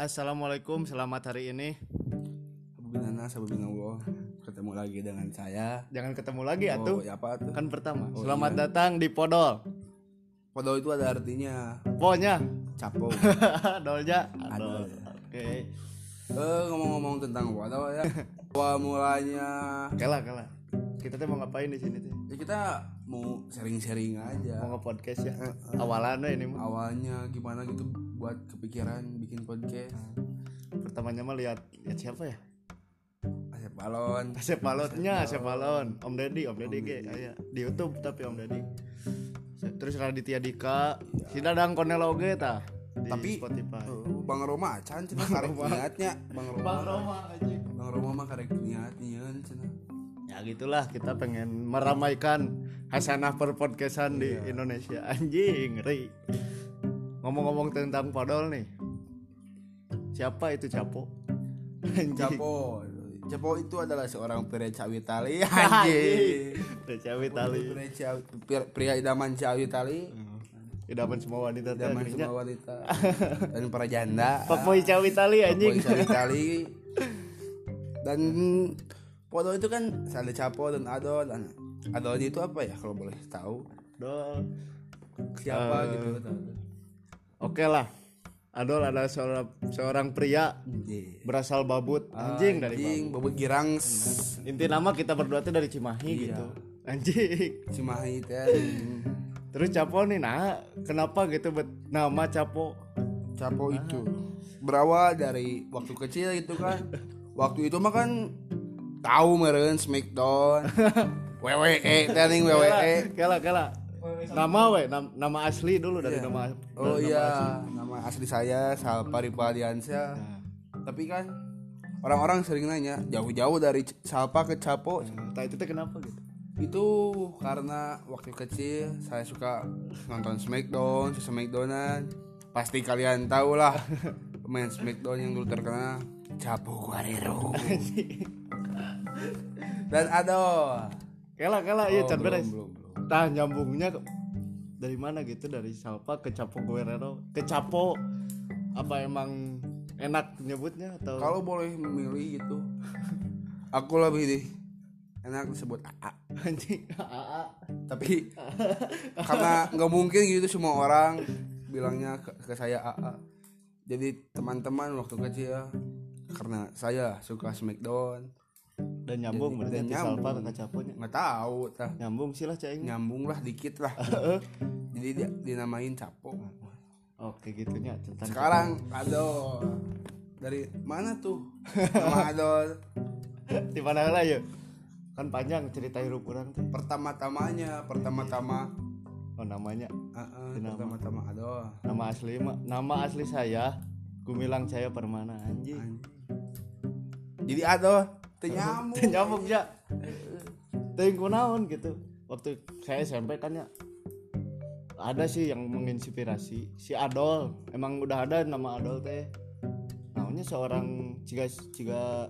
Assalamualaikum, selamat hari ini. Binana sababina Allah ketemu lagi dengan saya. Jangan ketemu lagi Oh, atuh. ya apa tuh? Kan pertama. Oh, selamat iya. datang di Podol. Podol itu ada artinya Pokoknya capo. Dolnya Adol. Oke. eh ngomong-ngomong tentang podol ya. Awal mulanya Kela kela. Kita tuh mau ngapain di sini tuh? ya kita mau sharing-sharing aja. Mau nge-podcast ya. Awalannya ini mah. Awalnya gimana gitu buat kepikiran bikin podcast. Pertamanya mah lihat lihat siapa ya? Asep balon. Asep Balotnya, Asep Balon. Om Deddy, Om Deddy ge aya di YouTube tapi Om Deddy. Terus Raditya Dika, si Dadang Koneloge tah di Tapi Spotify. eh, Bang Roma acan cenah karek niatnya. Bang Roma. Bang Roma anjing. Bang Roma mah karek niatnya cenah. Ya gitulah kita pengen meramaikan hasanah perpodcastan di Indonesia anjing ngeri. Ngomong-ngomong tentang podol nih. Siapa itu Capo? Anjing. Capo. Capo itu adalah seorang pria cawi tali Anjing. tali. Pria, cawi- pria- pria idaman cawi tali. Idaman semua wanita Idaman semua wanita dan para janda. Fuckboy cawe tali anjing. Cawi tali. Dan foto itu kan ada capo dan adol dan adolnya itu apa ya kalau boleh tahu Dol. siapa Eh, gitu Oke lah. Adol adalah seorang seorang pria Anjing. berasal babut anjing dari Anjing, bobot girang Babut. Inti nama kita berdua tuh dari Cimahi Iya. gitu. Anjing. Cimahi teh Terus Capo nih nah, kenapa gitu bet nama Capo? Capo itu berawal dari waktu kecil gitu kan. Waktu itu mah kan tahu meren Smackdown. WWE, tering WWE. Kela kela. Nama we, nam- nama asli dulu dari nama Oh dari nama iya, asli. nama asli saya Salpa Ripadiansyah. Tapi kan orang-orang sering nanya jauh-jauh dari Salpa ke Capo. Nah, itu teh kenapa gitu? Itu karena waktu kecil saya suka nonton Smackdown, Smackdownan. Pasti kalian tahu lah pemain Smackdown yang dulu terkenal Capo Guerrero. Dan Adol. Kela kela iya Oh, can beres. Tah nyambungnya ke- dari mana gitu dari Salpa ke Capo Guerrero ke Capo apa emang enak nyebutnya atau Kalau boleh memilih gitu, aku lebih di enak disebut AA. anjing AA. Tapi karena nggak mungkin gitu semua orang bilangnya ke, ke saya AA. Jadi teman-teman waktu kecil karena saya suka Smackdown dan nyambung berarti dan nyambung. Salpa nggak tahu tah Nyambung sih lah cing. nyambung lah dikit lah. Jadi dia dinamain Capo. Oke gitunya tentang Sekarang Adol dari mana tuh nama Adol? di mana lah ya? Kan panjang cerita hidup orang tuh. Pertama-tamanya, pertama-tama, Oh namanya uh, uh, Nama. pertama-tama Adol. nama asli nama asli saya Gumilang Cahaya Permana anjing. Jadi Adol ternyambung. Teu nyambung ya. Teuing kunaon gitu. Waktu saya SMP kan ya ada sih yang menginspirasi si Adol. Emang udah ada nama Adol teh. Namanya seorang ciga ciga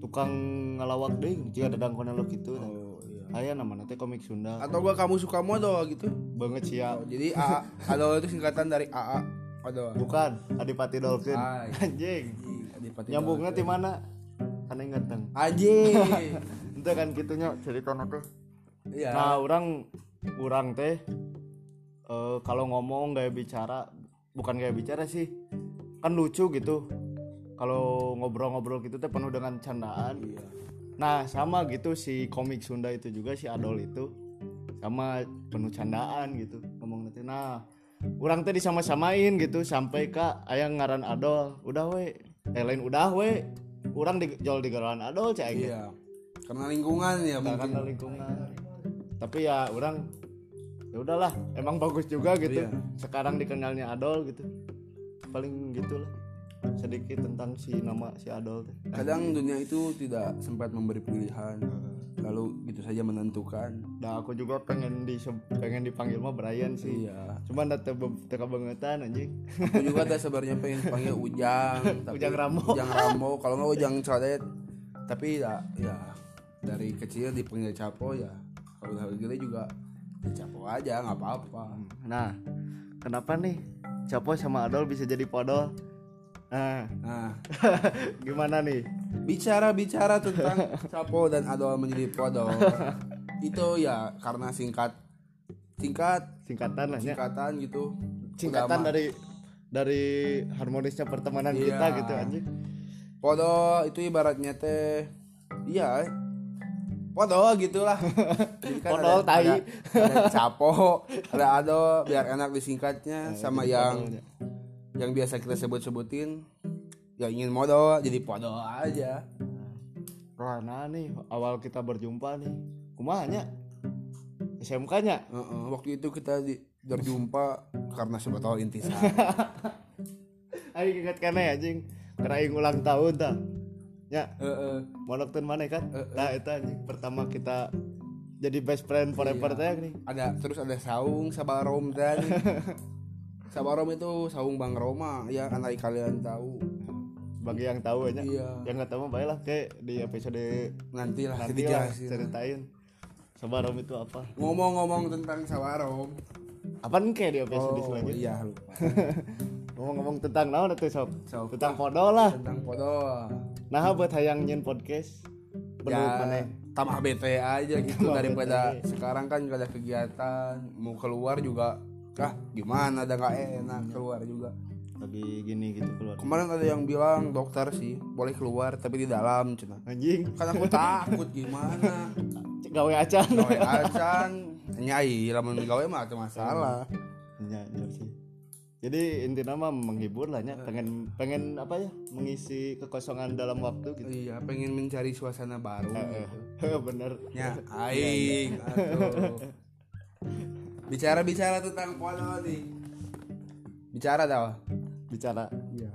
tukang ngelawak deh, ciga dadang konelo gitu. Oh, iya. Aya namanya teh komik Sunda. Atau gua kamu suka modal gitu. Banget sih ya. Oh, jadi AA Adol itu singkatan dari AA Adol. Bukan, Adipati Dolphin. Anjing. Adipati Nyambungnya di mana? Kan ingatan. Anjing. Itu kan gitunya cerita teh. Iya. Nah, orang orang teh eh, kalau ngomong gaya bicara bukan gaya bicara sih. Kan lucu gitu. Kalau ngobrol-ngobrol gitu teh penuh dengan candaan. Iya. Nah, sama gitu si komik Sunda itu juga si Adol itu sama penuh candaan gitu ngomong nanti. Nah, orang teh disama-samain gitu sampai ka aya ngaran Adol. Udah we. Eh lain udah we. Orang di jual di garan Adol cek. Iya. Karena lingkungan ya mungkin. karena lingkungan tapi ya orang ya udahlah emang bagus juga gitu Iya. sekarang dikenalnya Adol gitu paling gitulah sedikit tentang si nama si Adol teh. Kadang dunia itu tidak sempat memberi pilihan. Lalu gitu saja menentukan. nah aku juga pengen di pengen dipanggil mah Brian sih Iya. cuman data teka bangetan anjing Aku juga ada sebenarnya pengen panggil Ujang, tapi Ujang Rambo. Ujang Rambo, kalau nggak Ujang Codet. Tapi ya, ya dari kecil dipanggil Capo ya. Kalau udah gede juga ya Capo aja, nggak apa-apa. nah kenapa nih Capo sama Adol bisa jadi podol nah Nah, gimana nih bicara-bicara tentang Capo dan Adol menjadi podol. itu ya karena singkat singkat singkatan lah ya singkatan gitu. singkatan dari dari harmonisnya pertemanan Iya. kita gitu anjing Podol itu ibaratnya teh iya podol gitulah kan Podol, ada, tai. ada, ada capo ada ado biar enak disingkatnya sama jadi yang. Yang biasa kita sebut-sebutin yang ingin modal jadi podol aja. Rana nih awal kita berjumpa nih kumanya? SMK nya Heeh, waktu itu kita di, berjumpa karena sebotol intisari aing inget kene anjing karena aing ulang tahun tah ya. Heeh. monokton mana kan? Nah itu anjing pertama kita jadi best friend forever teh nih. Ada terus ada saung sabarom dan sabarom itu saung bang Roma ya andai kalian tahu. Bagi yang tahu aja. Iya. yang nggak tahu baiklah kayak di episode nanti lah nanti lah ceritain. Sabarom itu apa? Ngomong-ngomong tentang sabarom apa nih kayak di episode oh selanjutnya? iya lupa. Ngomong-ngomong tentang naon itu sob? Tentang podol lah. Tentang podol nah buat hayang nyin podcast belum ya mana? tambah bete aja gitu daripada bete. sekarang kan gak ada kegiatan. Mau keluar juga ah gimana? Ada nggak enak keluar juga. Lagi gini gitu keluar. Kemarin ada yang bilang dokter sih boleh keluar tapi di dalam cina. Anjing. Kan aku takut gimana? Gawe acan. Gawe acan. Nyai lamun gawe mah ada masalah. Ya, ya sih. Jadi intinya mah menghibur lah ya. Pengen pengen apa ya? Mengisi kekosongan dalam waktu gitu. iya pengen mencari suasana baru Eh, Bener. ya aing atuh bicara bicara tentang podol nih bicara dah Bicara. Iya.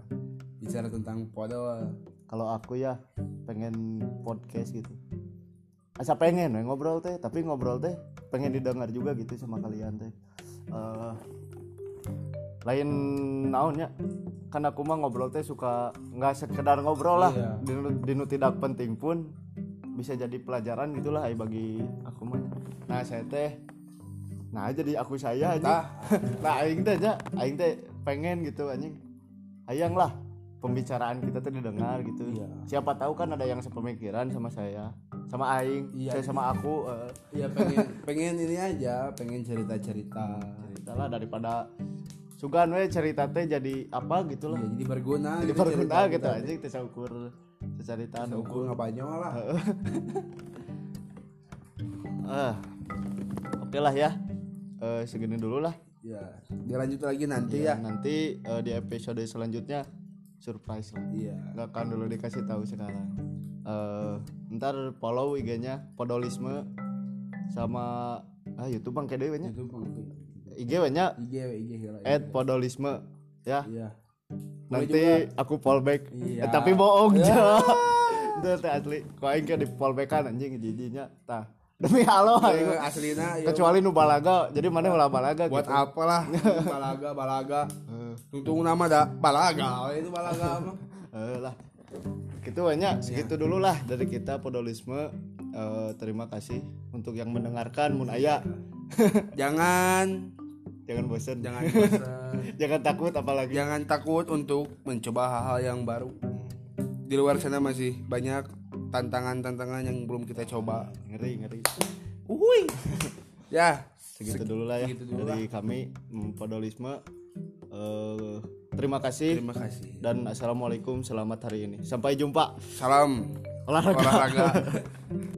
Bicara tentang podol. Kalau aku ya pengen podcast gitu. Asa pengen we ngobrol teh, tapi ngobrol teh pengen didengar juga gitu sama kalian teh. Eh, lain naonnya kan aku mah ngobrol teh suka nggak sekedar ngobrol lah. Iya. dinu, dinu tidak penting pun bisa jadi pelajaran gitulah ay bagi aku mah. Nah saya teh nah jadi aku saya aja nah aing teh aja aing teh pengen gitu anjing. Ayang lah pembicaraan kita tuh didengar gitu. Iya. siapa tahu kan ada yang sepemikiran sama saya sama aing Iya. saya sama aku eh, Iya pengen pengen ini aja pengen cerita cerita cerita lah daripada sugan we cerita teh jadi apa gitu lah. Ya, jadi berguna jadi gitu berguna cerita gitu kita. anjing teh ukur ceritaan Bisa ukur ngapanya lah. Ah oke lah ya eh segini dulu lah. Ya dilanjut lagi nanti ya ya. nanti eh, di episode selanjutnya surprise lah. Iya. Nggak akan dulu dikasih tahu sekarang. Eh ntar follow IG-nya podolisme sama ah YouTube bang kede nya itu pengerti IG nya IG IG hela at podolisme ya. Iya. Nanti aku fallback. Iya. Eh, tapi bohong itu teh asli. Kau aing ke di fallbackan anjing jijinya tah demi halo aslina ya kecuali nu balaga jadi mana ulah balaga buat gitu. apalah balaga balaga. Eh, tungtung nama dah balaga itu balaga eh, lah. Gitu banyak segitu dulu lah dari kita podolisme. Eh, terima kasih untuk yang mendengarkan mun aya. Jangan. Jangan bosan jangan bosan jangan takut apalagi. Jangan takut untuk mencoba hal-hal yang baru. Di luar sana masih banyak tantangan-tantangan yang belum kita coba. Ngeri ngeri. Uhuy. ya. Segitu dulu lah ya. dulu dari kami mm, podolisme Eh, terima kasih. Terima kasih. Dan assalamualaikum selamat hari ini. Sampai jumpa. Salam. Olahraga. Olahraga